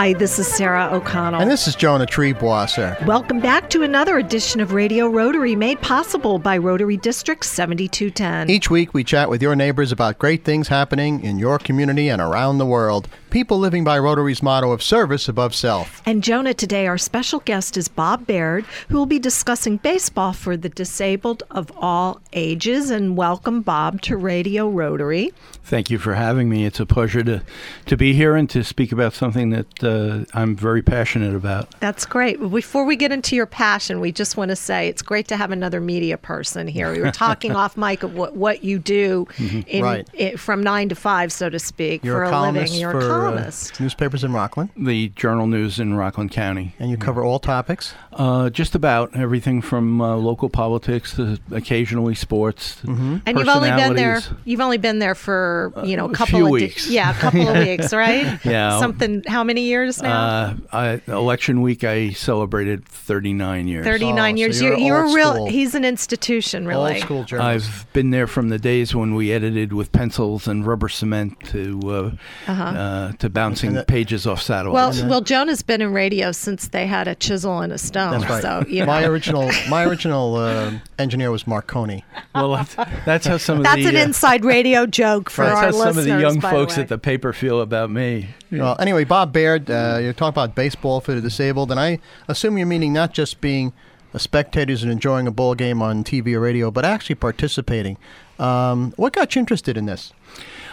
Hi, this is Sarah O'Connell. And this is Jonah Triebwasser. Welcome back to another edition of Radio Rotary, made possible by Rotary District 7210. Each week, we chat with your neighbors about great things happening in your community and around the world. People living by Rotary's motto of service above self. And Jonah, today our special guest is Bob Baird, who will be discussing baseball for the disabled of all ages. And welcome, Bob, to Radio Rotary. Thank you for having me. It's a pleasure to, to be here and to speak about something that uh, I'm very passionate about. That's great. Before we get into your passion, we just want to say it's great to have another media person here. We were talking off mic of what, what you do Mm-hmm. in, Right. i- from nine to five, so to speak, You're for a a, columnist living. You're for a uh, newspapers in Rockland, The Journal News in Rockland County. and you cover all topics. Uh, just about everything from uh, local politics to occasionally sports. Mm-hmm. And you've only been there. You've only been there for you know a a couple few of di- weeks. yeah, a couple of weeks, right? Yeah. Something. How many years now? Uh, I, election week, I celebrated 39 years. Thirty-nine Oh, so years. you're you're, old real. school. He's an institution, really. Old school journalist. I've been there from the days when we edited with pencils and rubber cement to uh, uh to bouncing And that- pages off satellites. Well, well, Jonah's been in radio since they had a chisel and a stone. That's right. So you my know. original, my original uh, engineer was Marconi. well, that's, that's how some of That's the an uh, inside radio joke for That's our how some of the young folks way. at the paper feel about me. Well, anyway, Bob Baird, uh, you're talking about baseball for the disabled, and I assume you're meaning not just being a spectators and enjoying a ball game on TV or radio, but actually participating. Um, what got you interested in this?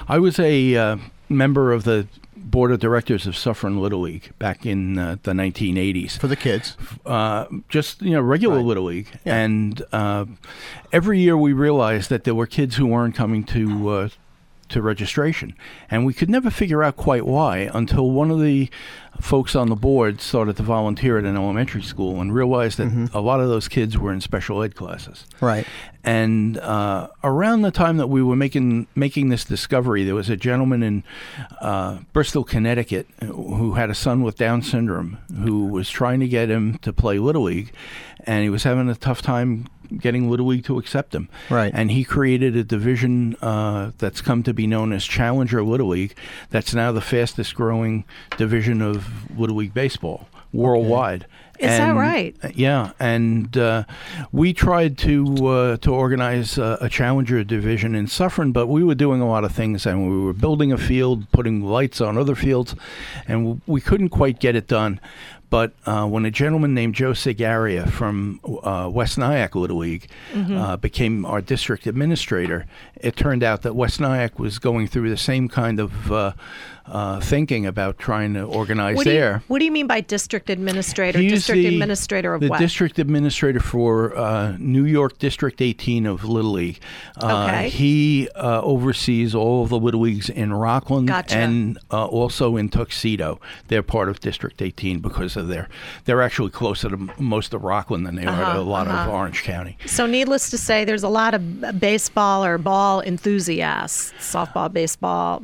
I was a uh, member of the board of directors of Suffern Little League back in uh, the 1980s. For the kids, Uh, just you know, regular Right. Little League, Yeah. and uh, every year we realized that there were kids who weren't coming to. Uh, to registration, and we could never figure out quite why until one of the folks on the board started to volunteer at an elementary school and realized that a lot of those kids were in special ed classes. right? And uh, around the time that we were making making this discovery, there was a gentleman in uh, Bristol, Connecticut, who had a son with Down syndrome, who was trying to get him to play little league, and he was having a tough time getting little league to accept him. Right. And he created a division uh, that's come to be known as Challenger Little League. That's now the fastest growing division of little league baseball worldwide. Is that right? yeah, and uh, we tried to uh, to organize uh, a challenger division in Suffern, but we were doing a lot of things, and we were building a field, putting lights on other fields, and we couldn't quite get it done. But uh, when a gentleman named Joe Sigaria from uh, West Nyack Little League uh, became our district administrator, it turned out that West Nyack was going through the same kind of uh, thinking about trying to organize What do, you, there. what do you mean by district administrator? He's district the- administrator of the what? district administrator for uh, New York District 18 of Little League. Uh, Okay. He uh, oversees all of the Little Leagues in Rockland Gotcha. and uh, also in Tuxedo. They're part of District 18 because of their. They're actually closer to most of Rockland than they are Uh-huh, to a lot uh-huh. of Orange County. So, needless to say, there's a lot of baseball or ball enthusiasts, softball, baseball,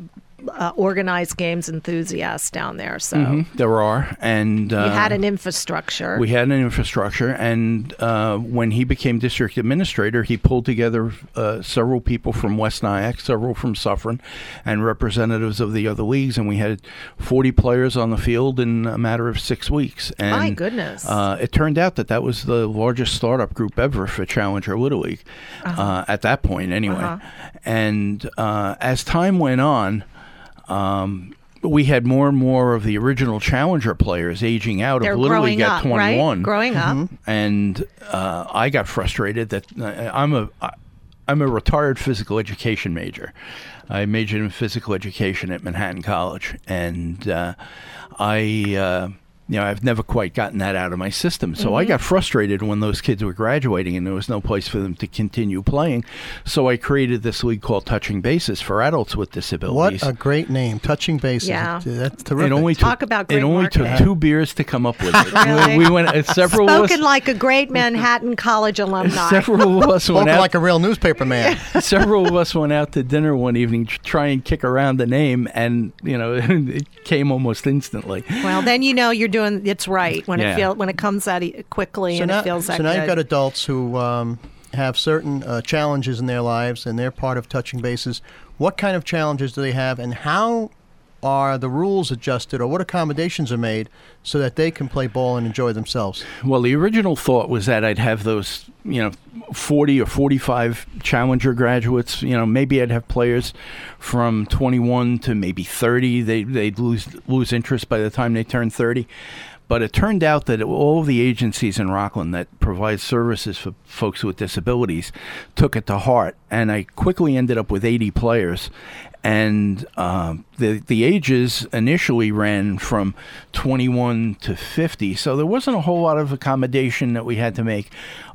uh, organized games enthusiasts down there. So, Mhm, There are, and uh, you had an infrastructure. We had an infrastructure, and uh, when he became district administrator, he pulled together uh, several people from West Nyack, several from Suffern, and representatives of the other leagues, and we had 40 players on the field in a matter of six weeks. And, My goodness. Uh, it turned out that that was the largest startup group ever for Challenger Little League uh at that point, anyway. Uh-huh. And uh, as time went on, um, we had more and more of the original Challenger players aging out They're of Little growing League at up, 21 right? Growing up. Mm-hmm. and uh, I got frustrated that uh, I'm a I- I'm a retired physical education major. I majored in physical education at Manhattan College, and uh, I. You know, I've never quite gotten that out of my system. So Mm-hmm. I got frustrated when those kids were graduating and there was no place for them to continue playing. So I created this league called Touching Bases for adults with disabilities. What disabilities. a great name, touching bases. Yeah. that's terrific. it only Talk took, about it great only took two beers to come up with it. Really? we, we went uh, several of us, Spoken like a great Manhattan College alumni. several of us went out like a real newspaper man. several of us went out to dinner one evening to try and kick around the name, and you know it came almost instantly. Well, then you know you're doing it's right when it Yeah. feel when it comes out quickly so and now, it feels that so now good. you've got adults who um, have certain uh, challenges in their lives, and they're part of touching bases. What kind of challenges do they have, and how are the rules adjusted or what accommodations are made so that they can play ball and enjoy themselves? Well, the original thought was that I'd have those, you know, 40 or 45 Challenger graduates. You know, maybe I'd have players from 21 to maybe 30. They, they'd lose, lose interest by the time they turn 30. But it turned out that all of the agencies in Rockland that provide services for folks with disabilities took it to heart. And I quickly ended up with 80 players. And uh, the, the ages initially ran from 21 to 50. So there wasn't a whole lot of accommodation that we had to make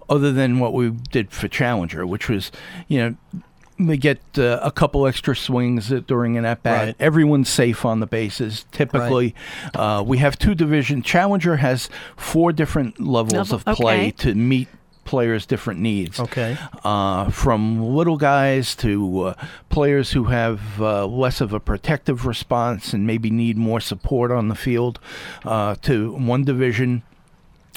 other than what we did for Challenger, which was, you know, they get uh, a couple extra swings during an at bat. Right. Everyone's safe on the bases. Typically, uh, we have two divisions. Challenger has four different levels Level- of play okay. to meet players' different needs. Okay. Uh, from little guys to uh, players who have uh, less of a protective response and maybe need more support on the field, uh, to one division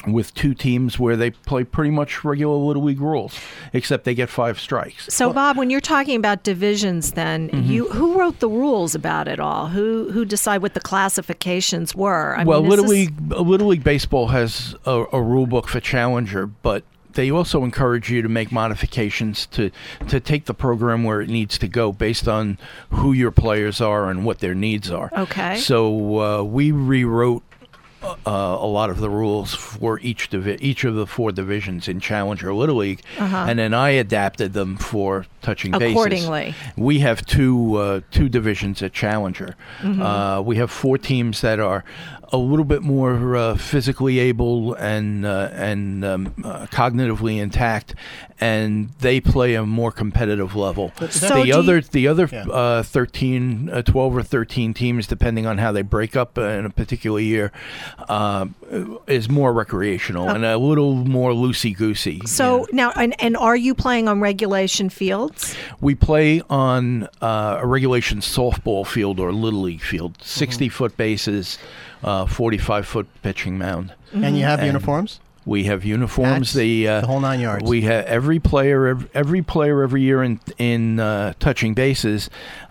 with two teams where they play pretty much regular little league rules, except they get five strikes. So, Bob, when you're talking about divisions, then Mm-hmm. you who wrote the rules about it all? Who who decide what the classifications were? I well, mean, little this- league little league baseball has a, a rule book for Challenger, but they also encourage you to make modifications to to take the program where it needs to go based on who your players are and what their needs are. Okay. So uh, we rewrote. Uh, a lot of the rules for each divi- each of the four divisions in Challenger Little League, and then I adapted them for touching bases. Uh-huh. Accordingly. We have two uh, two divisions at Challenger. Mm-hmm. Uh, we have four teams that are a little bit more uh, physically able and uh, and um, uh, cognitively intact, and they play a more competitive level. So the other you- the other Yeah. uh, 13, uh, 12 or 13 teams, depending on how they break up uh, in a particular year, uh, is more recreational and a little more loosey goosey. So now, and, and are you playing on regulation fields? We play on uh, a regulation softball field or little league field, Mm-hmm. 60 foot bases, uh, 45 foot pitching mound. And you have And- uniforms? We have uniforms. Hats, the, uh, the whole nine yards. We have every player, every, every player every year in in uh, touching bases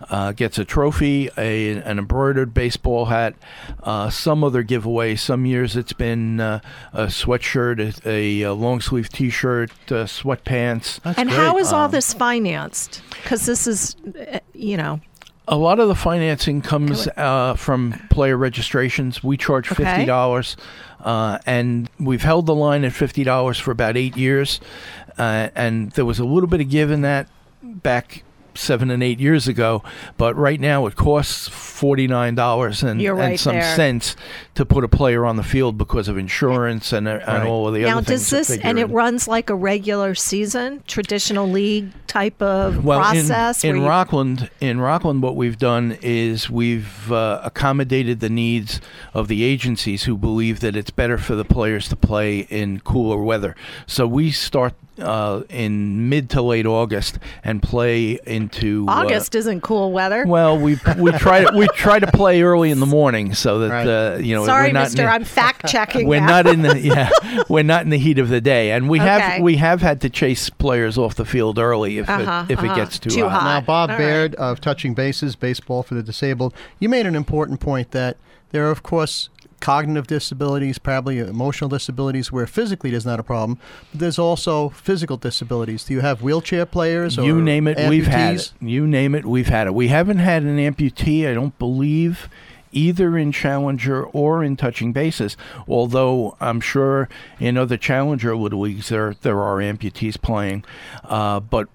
uh, gets a trophy, a an embroidered baseball hat, uh, some other giveaway. Some years it's been uh, a sweatshirt, a, a long sleeve T-shirt, uh, sweatpants. That's and great. how is all Um, this financed? Because this is, uh, you know, A lot of the financing comes uh, from player registrations. We charge fifty dollars, uh, and we've held the line at fifty dollars for about eight years. Uh, and there was a little bit of give in that back seven and eight years ago, but right now it costs forty nine dollars and, right and some there. cents to put a player on the field because of insurance and, uh, Right. and all of the now other does things. that this figure and it runs like a regular season, traditional league type of well, process? in, in you- Rockland, in Rockland, what we've done is we've uh, accommodated the needs of the agencies who believe that it's better for the players to play in cooler weather. So we start uh, in mid to late August and play into uh, August isn't cool weather. well, we we try to we try to play early in the morning so that Right. uh, you know Sorry, we're not in Mister, the- I'm fact checking. we're now. not in the yeah we're not in the heat of the day and we Okay. have we have had to chase players off the field early if Uh-huh, it, if uh-huh. it gets too, Too hot. Now, Bob All Baird of Touching Bases, Baseball for the Disabled, you made an important point that there are, of course, cognitive disabilities, probably emotional disabilities, where physically there's not a problem. But there's also physical disabilities. Do you have wheelchair players? Or You name it, we've had it. You name it, we've had it. We haven't had an amputee, I don't believe, either in Challenger or in touching bases. Although I'm sure in other Challenger Leagues there there are amputees playing, uh, but.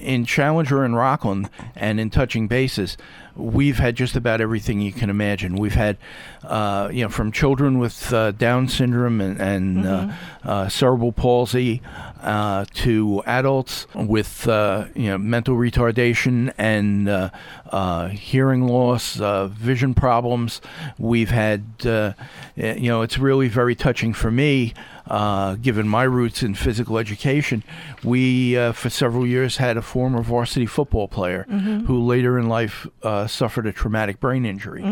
In Challenger and Rockland and in touching bases, we've had just about everything you can imagine. We've had, uh, you know, from children with uh, Down syndrome and, and uh, uh, cerebral palsy uh, to adults with, uh, you know, mental retardation and uh, uh, hearing loss, uh, vision problems. We've had, uh, eh, you know, it's really very touching for me. Uh, given my roots in physical education, we uh, for several years had a former varsity football player who later in life uh, suffered a traumatic brain injury,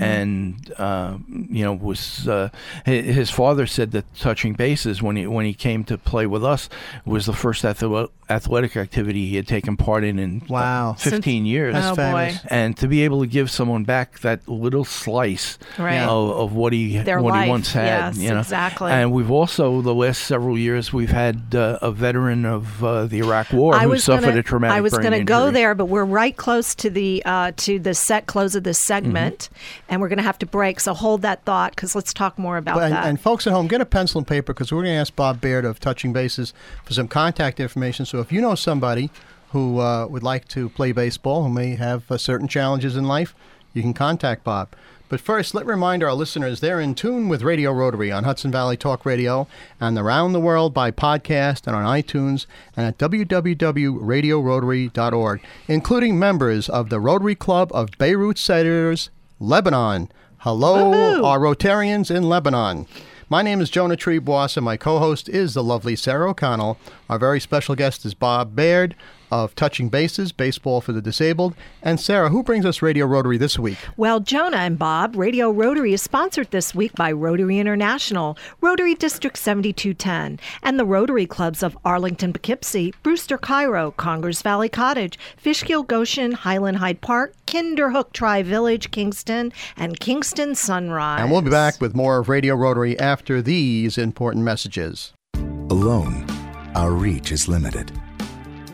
and uh, you know was uh, his father said that touching bases when he when he came to play with us was the first athletic athletic activity he had taken part in in Wow. 15 years. That's oh fabulous. boy. and to be able to give someone back that little slice Right. of, of what he Their what life, he once had, yes, you know. exactly. And we've also the last several years we've had uh, a veteran of uh, the Iraq War I who suffered gonna, a traumatic I was gonna go there, but we're right close to the uh, to the set close of this segment, Mm-hmm. and we're going to have to break. So hold that thought because let's talk more about But- and, that. and folks at home, get a pencil and paper because we're going to ask Bob Baird of Touching Bases for some contact information. So if you know somebody who uh, would like to play baseball, who may have uh, certain challenges in life, you can contact Bob. But first, let remind our listeners they're in tune with Radio Rotary on Hudson Valley Talk Radio and around the world by podcast and on iTunes and at www.radiorotary.org, including members of the Rotary Club of Beirut Cedars, Lebanon. Hello, Woohoo. our Rotarians in Lebanon. My name is Jonah Triebwasser, and my co host is the lovely Sarah O'Connell. Our very special guest is Bob Baird of Touching Bases, Baseball for the Disabled. And Sarah, who brings us Radio Rotary this week? Well, Jonah and Bob, Radio Rotary is sponsored this week by Rotary International, Rotary District 7210, and the Rotary Clubs of Arlington Poughkeepsie, Brewster Cairo, Congers Valley Cottage, Fishkill Goshen, Highland Hyde Park, Kinderhook Tri Village, Kingston, and Kingston Sunrise. And we'll be back with more of Radio Rotary after these important messages. Alone, our reach is limited.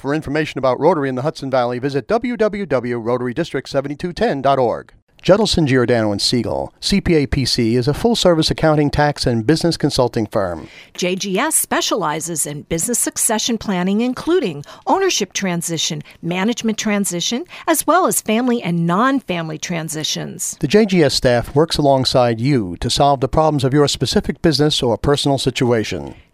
For information about Rotary in the Hudson Valley, visit www.rotarydistrict7210.org. Judelson, Giordano and Siegel, CPA PC, is a full-service accounting, tax, and business consulting firm. JGS specializes in business succession planning, including ownership transition, management transition, as well as family and non family transitions. The JGS staff works alongside you to solve the problems of your specific business or personal situation.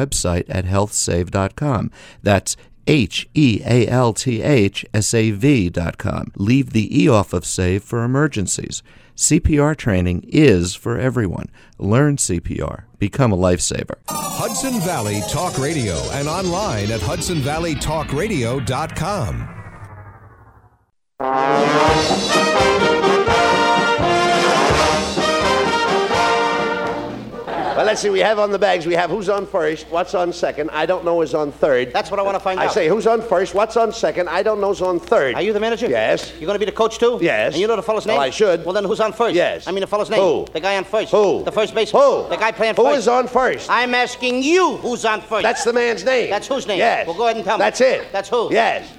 at healthsave.com. That's H E A L T H S A V dot com. Leave the E off of save for emergencies. CPR training is for everyone. Learn CPR. Become a lifesaver. Hudson Valley Talk Radio and online at hudsonvalleytalkradio.com. Well, let's see. We have on the bags. We have who's on first, what's on second. I don't know is on third. That's what I want to find I out. I say who's on first, what's on second. I don't know is on third. Are you the manager? Yes. You're going to be the coach too? Yes. And you know the fellow's name? Well? I should. Well, then who's on first? Yes. I mean the fellow's name. Who? The guy on first. Who? The first base. Who? The guy playing first. Who is on first? I'm asking you who's on first. That's the man's name. That's whose name? Yes. Well, go ahead and tell me. That's it. That's who? Yes.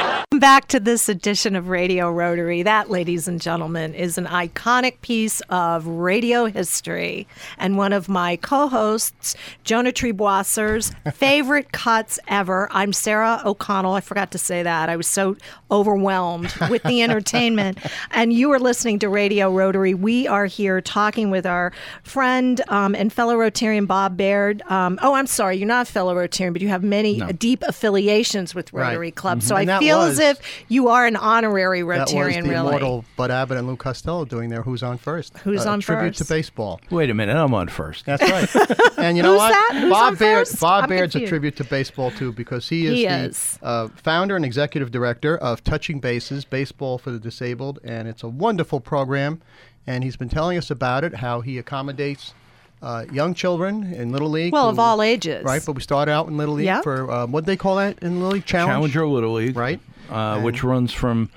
Back to this edition of Radio Rotary. That, ladies and gentlemen, is an iconic piece of radio history and one of my co hosts, Jonah Triebwasser's favorite cuts ever. I'm Sarah O'Connell. I forgot to say that. I was so overwhelmed with the entertainment. And you are listening to Radio Rotary. We are here talking with our friend um, and fellow Rotarian Bob Baird. Um, oh, I'm sorry, you're not a fellow Rotarian, but you have many deep affiliations with Right. Rotary Club. So Mhm. I And that feel was- as if you are an honorary Rotarian, That was Rotarian, the really. immortal Bud Abbott and Lou Costello doing there. Who's on First. Who's a on tribute to baseball. Wait a minute, I'm on first. That's right. and you know Who's what? that? Who's Bob on Baird. first? Bob I'm Baird's a tribute to baseball too because he is He the is. Uh, founder and executive director of Touching Bases, Baseball for the Disabled, and it's a wonderful program. And he's been telling us about it, how he accommodates uh, young children in Little League. Well, of all ages. Right, but we start out in Little League Yeah. for uh, what they call that in Little League Challenge. Challenger Little League, Right. uh, which runs from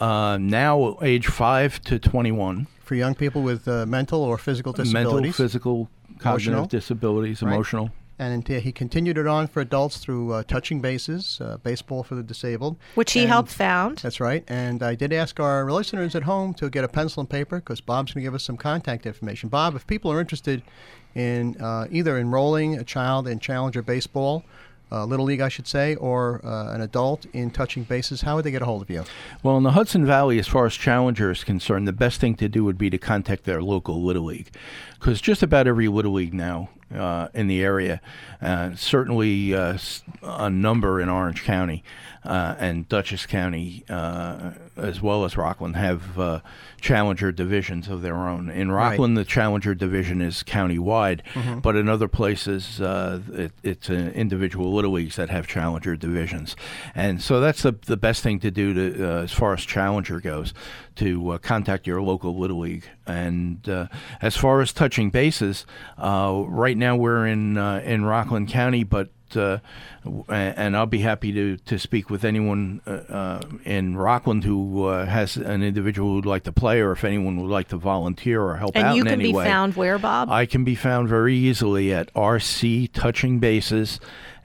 uh, now age five to twenty-one. for young people with uh, mental or physical disabilities. Mental, disabilities. physical, cognitive Emotional. disabilities, Right. Emotional. and he continued it on for adults through uh, touching bases, uh, baseball for the disabled. Which he And- helped found. That's right. And I did ask our listeners at home to get a pencil and paper because Bob's going to give us some contact information. Bob, if people are interested in uh, either enrolling a child in Challenger Baseball, uh, Little League, I should say, or uh, an adult in touching bases, how would they get a hold of you? Well, in the Hudson Valley, as far as Challenger is concerned, the best thing to do would be to contact their local Little League, because just about every Little League now uh, in the area, uh, certainly uh, a number in Orange County uh, and Dutchess County, uh, as well as Rockland, have uh, Challenger divisions of their own. In Rockland, the Challenger division is county-wide, but in other places, uh, it, it's uh, individual Little Leagues that have Challenger divisions, and so that's the the best thing to do to uh, as far as Challenger goes, to uh, contact your local Little League. And uh, as far as touching bases, uh, right now we're in uh, in Rockland County, but uh, and I'll be happy to, to speak with anyone uh, uh, in Rockland who uh, has an individual who'd like to play, or if anyone would like to volunteer or help And out you in can any be way. found where, Bob? I can be found very easily at RC Touching Bases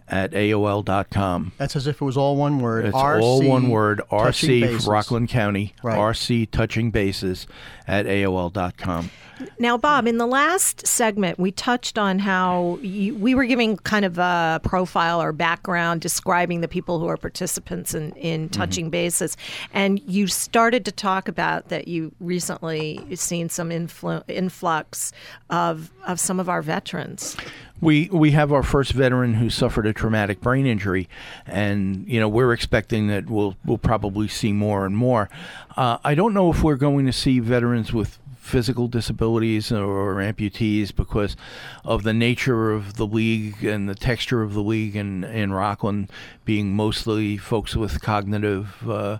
at AOL.com. That's as if it was all one word. It's RC all one word. RC for Rockland County. Right. RC Touching Bases at AOL.com. Now, Bob, in the last segment, we touched on how you, we were giving kind of a profile or background describing the people who are participants in, in mm-hmm. touching bases. And you started to talk about that you recently seen some influ- influx of, of some of our veterans. We we have our first veteran who suffered a traumatic brain injury, and you know we're expecting that we'll we'll probably see more and more. Uh, I don't know if we're going to see veterans with physical disabilities or amputees because of the nature of the league and the texture of the league in, in Rockland being mostly folks with cognitive uh,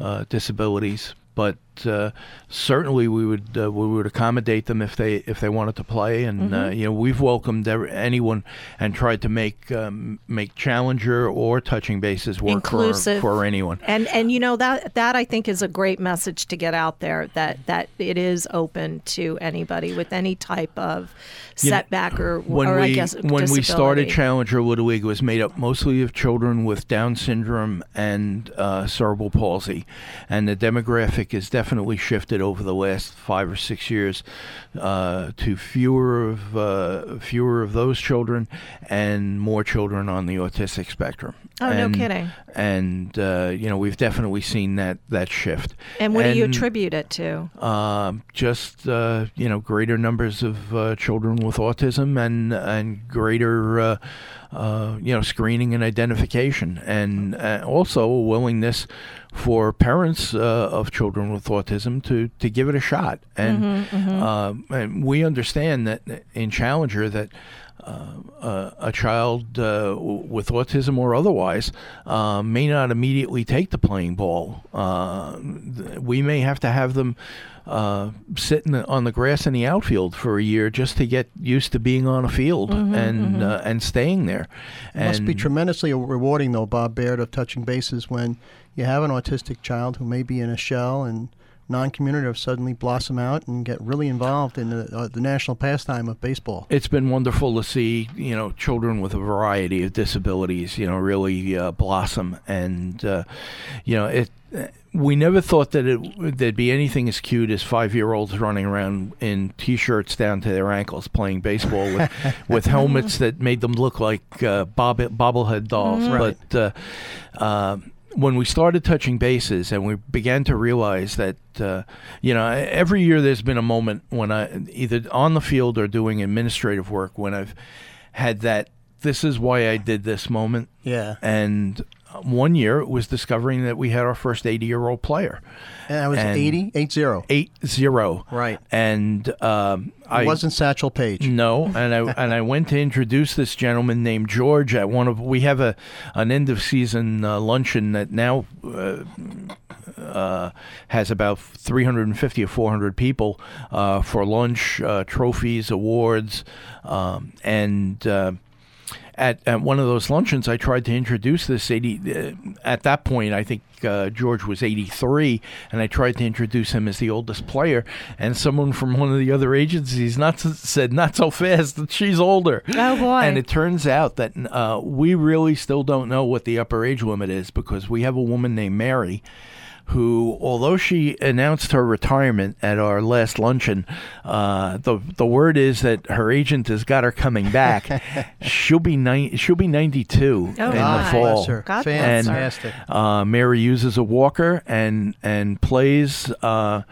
uh, disabilities. But uh, certainly we would uh, we would accommodate them if they if they wanted to play, and uh, you know we've welcomed anyone and tried to make um, make challenger or touching bases work Inclusive. for for anyone. And and you know that that I think is a great message to get out there that that it is open to anybody with any type of You know, setback or when or we I guess when we started. Challenger Little League, it was made up mostly of children with Down syndrome and uh, cerebral palsy, and the demographic has definitely shifted over the last five or six years uh, to fewer of uh, fewer of those children and more children on the autistic spectrum. Oh, no And- kidding. And uh, you know we've definitely seen that that shift. And what do you attribute it to? um, just uh, you know greater numbers of uh, children with autism and and greater uh, uh, you know screening and identification and uh, also a willingness for parents uh, of children with autism to, to give it a shot and, uh, and we understand that in Challenger that uh, uh, a child uh, w- with autism or otherwise uh, may not immediately take the playing ball. Uh, we may have to have them uh, sit in the, on the grass in the outfield for a year just to get used to being on a field and Uh, and staying there. It must be tremendously rewarding, though, Bob Baird, of touching bases when you have an autistic child who may be in a shell and non-communicative suddenly blossom out and get really involved in the, uh, the national pastime of baseball. it's been wonderful to see you know children with a variety of disabilities you know really uh, blossom and uh, you know it we never thought that it there'd be anything as cute as five year olds running around in t-shirts down to their ankles playing baseball with with helmets that made them look like uh, bob bobblehead dolls Right. but uh, uh, when we started touching bases and we began to realize that uh, you know every year there's been a moment when I either on the field or doing administrative work when I've had that this is why I did this moment Yeah. and one year it was discovering that we had our first 80 year old player And I was And- 80, 80. eight zero Right. and um, I wasn't Satchel Paige. no, and I and I went to introduce this gentleman named George at one of we have a an end of season uh, luncheon that now uh, uh, has about 350 or 400 people uh, for lunch, uh, trophies, awards, um, and. At, at one of those luncheons, I tried to introduce this 80. Uh, at that point, I think uh, George was 83, and I tried to introduce him as the oldest player. And someone from one of the other agencies not said, "Not so fast. She's older." Oh, boy. And it turns out that uh, we really still don't know what the upper age limit is because we have a woman named Mary who, although she announced her retirement at our last luncheon, uh, the the word is that her agent has got her coming back. she'll be nine. She'll be ninety two Oh, in my. the fall. Bless her. God bless her. Fantastic. Uh, Mary uses a walker and and plays. Uh,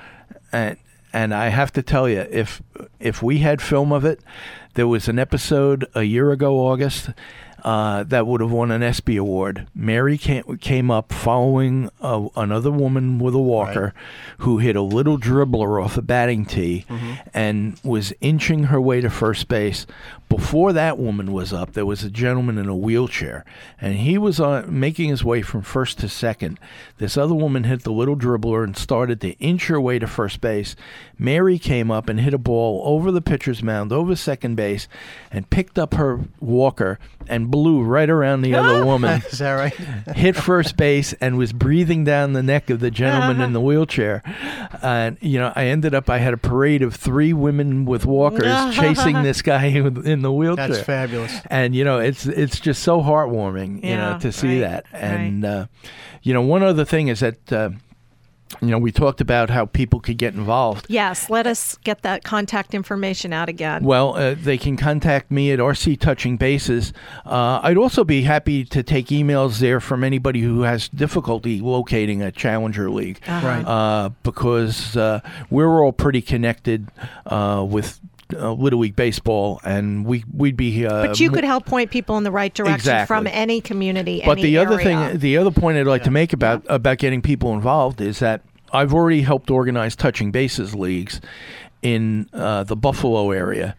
and and I have to tell you, if if we had film of it, there was an episode a year ago, August. Uh, that would have won an ESPY award. Mary came, came up following a, another woman with a walker who hit a little dribbler off a batting tee and was inching her way to first base. Before that woman was up, there was a gentleman in a wheelchair, and he was uh, making his way from first to second. This other woman hit the little dribbler and started to inch her way to first base. Mary came up and hit a ball over the pitcher's mound, over second base, and picked up her walker and blew right around the other woman Is that right? hit first base and was breathing down the neck of the gentleman in the wheelchair. And you know, I ended up I had a parade of three women with walkers chasing this guy in in the wheelchair. That's fabulous. And you know, it's it's just so heartwarming, you know, to see right, that. And uh, you know, one other thing is that. Uh, you know, we talked about how people could get involved. Yes, let us get that contact information out again. Well, uh, they can contact me at RC Touching Bases. Uh, I'd also be happy to take emails there from anybody who has difficulty locating a Challenger League. Right. Uh, because uh, we're all pretty connected uh, with uh, Little League Baseball, and we, we'd be. Uh, but you could help point people in the right direction Exactly. from any community. But any the other area. thing, the other point I'd like to make about about getting people involved is that I've already helped organize touching bases leagues in uh, the Buffalo area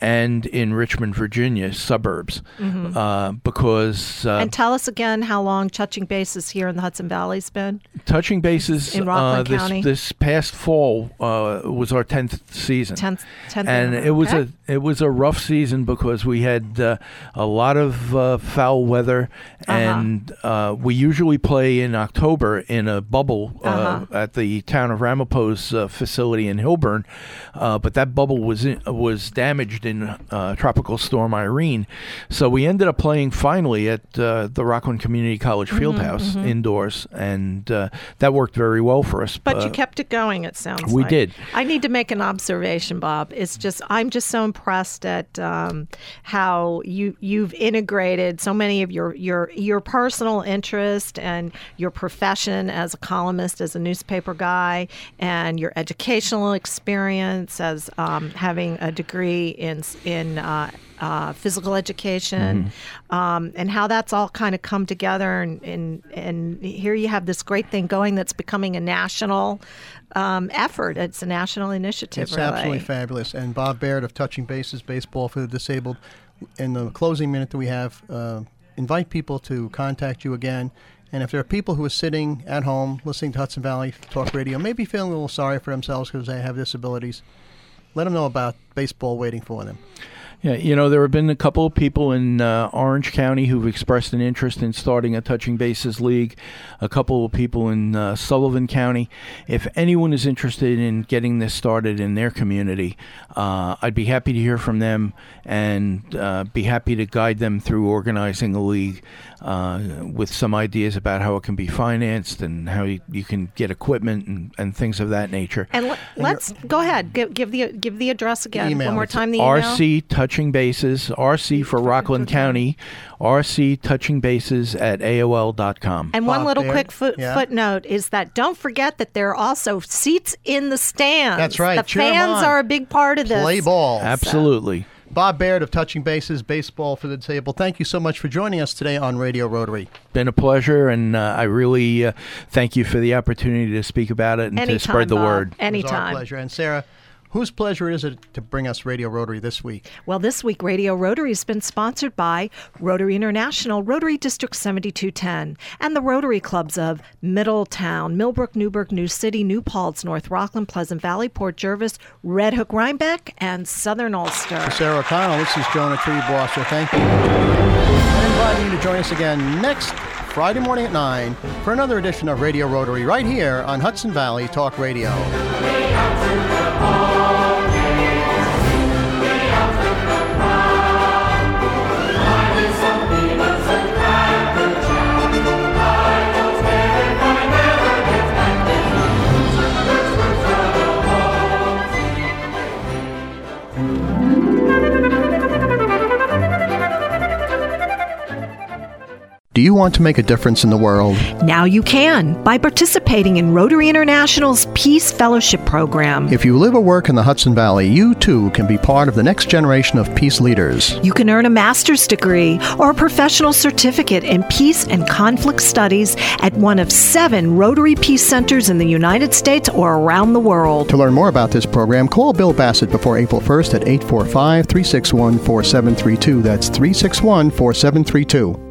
and in Richmond, Virginia suburbs, uh, because uh, Mm-hmm. and tell us again how long touching bases here in the Hudson Valley's been. touching bases In uh, Rockland this County? this past fall uh, was our tenth season. Tenth, tenth, and year. it was Okay. a it was a rough season because we had uh, a lot of uh, foul weather, Uh-huh. and uh, we usually play in October in a bubble uh, Uh-huh. at the town of Ramapo's uh, facility in Hillburn, uh, but that bubble was in, was damaged in uh, Tropical Storm Irene, so we ended up playing finally at uh, the Rockland Community College Mm-hmm, Fieldhouse indoors, and uh, that worked very well for us. But you Uh, kept it going. It sounds. we like. did. I need to make an observation, Bob. It's just I'm just so impressed at um, how you you've integrated so many of your your your personal interest and your profession as a columnist, as a newspaper guy, and your educational experience as um, having a degree in in. Uh, uh, physical education, um, and how that's all kind of come together, and, and and here you have this great thing going that's becoming a national um, effort. It's a national initiative. It's really. absolutely fabulous. And Bob Baird of Touching Bases Baseball for the Disabled, in the closing minute that we have, uh, invite people to contact you again. And if there are people who are sitting at home listening to Hudson Valley Talk Radio, maybe feeling a little sorry for themselves because they have disabilities, let them know about baseball waiting for them. Yeah, you know, there have been a couple of people in uh, Orange County who've expressed an interest in starting a touching bases league, a couple of people in uh, Sullivan County. If anyone is interested in getting this started in their community, uh, I'd be happy to hear from them and uh, be happy to guide them through organizing a league uh, with some ideas about how it can be financed and how you, you can get equipment and, and things of that nature. And let, let's go ahead. Give, give the give the address again Email. one more It's time. The email. RC Touching Bases, RC for Rockland County, RC Touching Bases at AOL.com. And one Bob little Baird, quick foot, yeah. footnote is that don't forget that there are also seats in the stands. That's right. The Cheer 'em fans are a big part of this. Play ball. Absolutely. Bob Baird of Touching Bases Baseball for the Disabled. thank you so much for joining us today on Radio Rotary. Been a pleasure, and uh, I really uh, thank you for the opportunity to speak about it and Anytime, to spread the Bob. word. It was our Anytime. pleasure. And Sarah, Whose pleasure is it to bring us Radio Rotary this week? Well, this week, Radio Rotary has been sponsored by Rotary International, Rotary District 7210, and the Rotary Clubs of Middletown, Millbrook, Newburgh, New City, New Paltz, North Rockland, Pleasant Valley, Port Jervis, Red Hook, Rhinebeck, and Southern Ulster. Sarah O'Connell, this is Jonah Triebwasser. Thank you. And inviting you to join us again next Friday morning at 9 for another edition of Radio Rotary right here on Hudson Valley Talk Radio. Do you want to make a difference in the world? Now you can by participating in Rotary International's Peace Fellowship Program. If you live or work in the Hudson Valley, you too can be part of the next generation of peace leaders. You can earn a master's degree or a professional certificate in peace and conflict studies at one of seven Rotary Peace Centers in the United States or around the world. To learn more about this program, call Bill Bassett before April 1st at 845 361 4732. That's 361 4732.